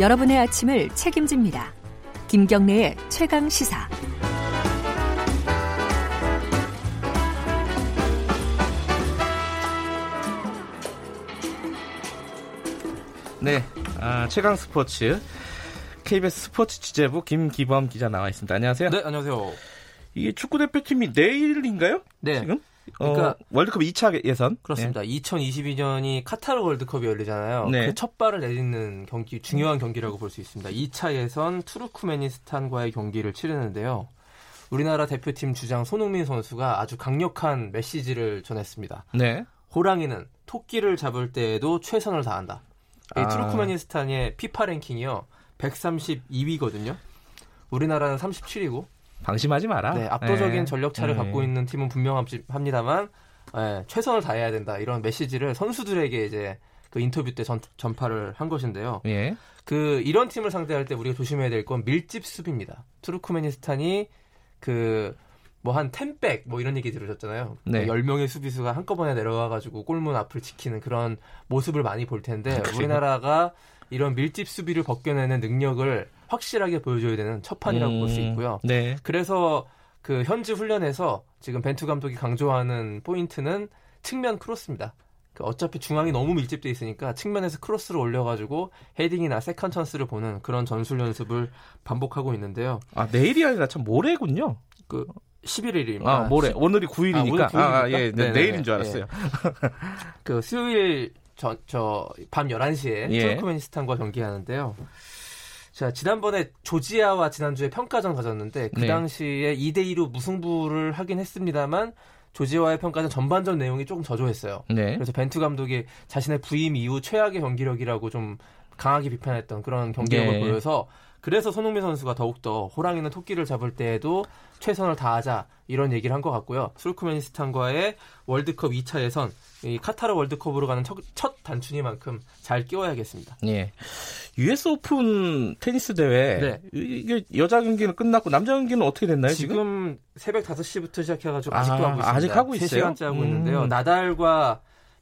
여러분의 아침을 책임집니다. 김경래의 최강 시사. 네, 아, 최강 스포츠 KBS 스포츠 취재부 김기범 기자 나와 있습니다. 안녕하세요. 네, 안녕하세요. 이게 축구 대표팀이 내일인가요? 네. 지금? 그러니까 어, 월드컵 2차 예선. 그렇습니다. 2022년이 카타르 월드컵이 열리잖아요. 네. 그첫 발을 내딛는 경기, 중요한 경기라고 볼 수 있습니다. 2차 예선 투르크메니스탄과의 경기를 치르는데요. 우리나라 대표팀 주장 손흥민 선수가 아주 강력한 메시지를 전했습니다. 네. 호랑이는 토끼를 잡을 때에도 최선을 다한다. 이 아. 투르크메니스탄의 피파 랭킹이요. 132위거든요. 우리나라는 37위고 방심하지 마라. 네, 압도적인 네. 전력차를 네. 갖고 있는 팀은 분명합니다만 예, 최선을 다해야 된다 이런 메시지를 선수들에게 이제 그 인터뷰 때 전, 전파를 한 것인데요. 예. 그 이런 팀을 상대할 때 우리가 조심해야 될 건 밀집 수비입니다. 투르크메니스탄이 그 뭐 한 ten back 뭐 이런 얘기 들으셨잖아요. 네. 10명의 수비수가 한꺼번에 내려와 가지고 골문 앞을 지키는 그런 모습을 많이 볼 텐데 그래요? 우리나라가 이런 밀집 수비를 벗겨내는 능력을 확실하게 보여줘야 되는 첫 판이라고 볼수 음, 있고요. 네. 그래서 그 현지 훈련에서 지금 벤투 감독이 강조하는 포인트는 측면 크로스입니다. 그 어차피 중앙이 너무 밀집돼 있으니까 측면에서 크로스를 올려가지고 헤딩이나 second 찬스를 보는 그런 전술 연습을 반복하고 있는데요. 아, 내일이 아니라 참 모레군요. 그 11일입니다. 아, 모레. 오늘이 9일이니까. 아, 오늘 9일입니까? 아, 예. 네, 네네네. 내일인 줄 알았어요. 그 수요일 저, 저, 밤 11시에 예. 투르크메니스탄과 경기하는데요. 자, 지난번에 조지아와 지난주에 평가전 가졌는데 그 네. 당시에 2대 2로 무승부를 하긴 했습니다만 조지아와의 평가전 전반전 내용이 조금 저조했어요. 네. 그래서 벤투 감독이 자신의 부임 이후 최악의 경기력이라고 좀 강하게 비판했던 그런 경기력을 네. 보여서 그래서 손흥민 선수가 더욱더 호랑이는 토끼를 잡을 때에도 최선을 다하자 이런 얘기를 한 것 같고요. 수르크메니스탄과의 월드컵 2차 예선 이 카타르 월드컵으로 가는 첫, 첫 단추니만큼 잘 끼워야겠습니다. 예. US 오픈 테니스 대회 네. 이게 여자 경기는 끝났고 남자 경기는 어떻게 됐나요, 지금? 지금 새벽 5시부터 시작해가지고 아, 아직도 하고 있습니다. 아직 하고 있어요? 3시간째 하고 음. 있는데요. 나달과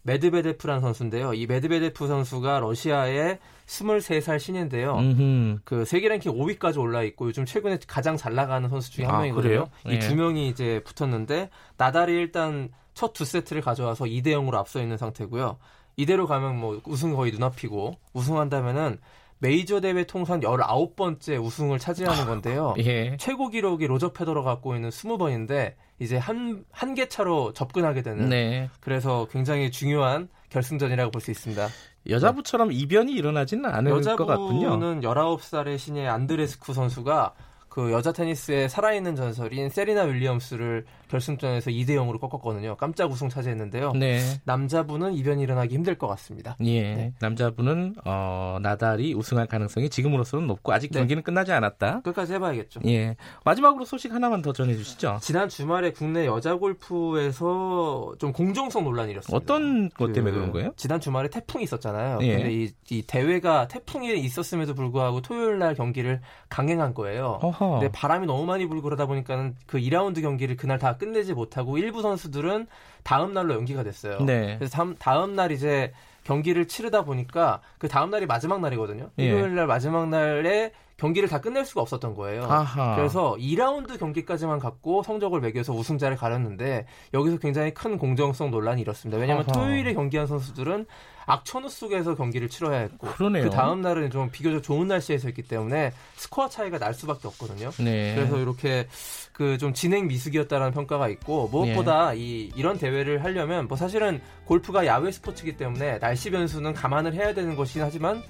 메드베데프라는 선수인데요. 이 메드베데프 선수가 러시아의 23살 신예인데요. 음흠. 그 세계 랭킹 5위까지 올라 있고 요즘 최근에 가장 잘 나가는 선수 중에 한 아, 명이거든요. 그래요? 이 예. 두 명이 이제 붙었는데 나달이 일단 첫 두 세트를 가져와서 2대 0으로 앞서 있는 상태고요. 이대로 가면 뭐 우승 거의 눈앞이고 우승한다면은 메이저 대회 통산 19번째 우승을 차지하는 건데요. 예. 최고 기록이 로저 페더러가 갖고 있는 20번인데 이제 한 한 개 차로 접근하게 되는 네. 그래서 굉장히 중요한 결승전이라고 볼 수 있습니다. 여자부처럼 이변이 일어나지는 않을 것 같군요. 여자부는 19살의 신예 안드레스쿠 선수가 그 여자 테니스의 살아있는 전설인 세리나 윌리엄스를 결승전에서 2대 0으로 꺾었거든요. 깜짝 우승 차지했는데요. 네. 남자부는 이변이 일어나기 힘들 것 같습니다. 예. 네. 남자분은 어, 나달이 우승할 가능성이 지금으로서는 높고 아직 네. 경기는 끝나지 않았다. 끝까지 해봐야겠죠. 예. 마지막으로 소식 하나만 더 전해 주시죠. 지난 주말에 국내 여자 골프에서 좀 공정성 논란이 일었습니다. 어떤 것 때문에 그 그런 거예요? 지난 주말에 태풍이 있었잖아요. 예. 근데 이, 이 대회가 태풍이 있었음에도 불구하고 토요일 날 경기를 강행한 거예요. 어허. 근데 바람이 너무 많이 불고 그러다 보니까는 그 2라운드 경기를 그날 다 끝내지 못하고 일부 선수들은 다음 날로 연기가 됐어요. 네. 그래서 다음, 다음 날 이제 경기를 치르다 보니까 그 다음 날이 마지막 날이거든요. 예. 일요일 날 마지막 날에 경기를 다 끝낼 수가 없었던 거예요. 아하. 그래서 2라운드 경기까지만 갖고 성적을 매겨서 우승자를 가렸는데 여기서 굉장히 큰 공정성 논란이 일었습니다. 왜냐하면 아하. 토요일에 경기한 선수들은 악천후 속에서 경기를 치러야 했고 그러네요. 그 다음 날은 좀 비교적 좋은 날씨에서 했기 때문에 스코어 차이가 날 수밖에 없거든요. 네. 그래서 이렇게 그 좀 진행 미숙이었다라는 평가가 있고 예. 무엇보다 이 이런 대회를 하려면 뭐 사실은 골프가 야외 스포츠이기 때문에 날씨 변수는 감안을 해야 되는 것이긴 하지만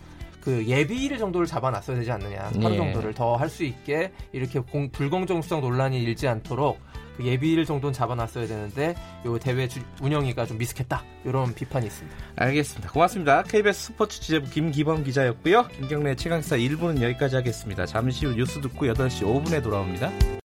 그 예비일 정도를 잡아놨어야 되지 않느냐 하루 예. 정도를 더 할 수 있게 이렇게 공- 불공정성 논란이 일지 않도록 그 예비일 정도는 잡아놨어야 되는데 요 대회 주- 운영위가 좀 미숙했다 이런 비판이 있습니다. 알겠습니다. 고맙습니다. KBS 스포츠 취재부 김기범 기자였고요. 김경래 최강사 1부는 여기까지 하겠습니다. 잠시 후 뉴스 듣고 8시 5분에 돌아옵니다.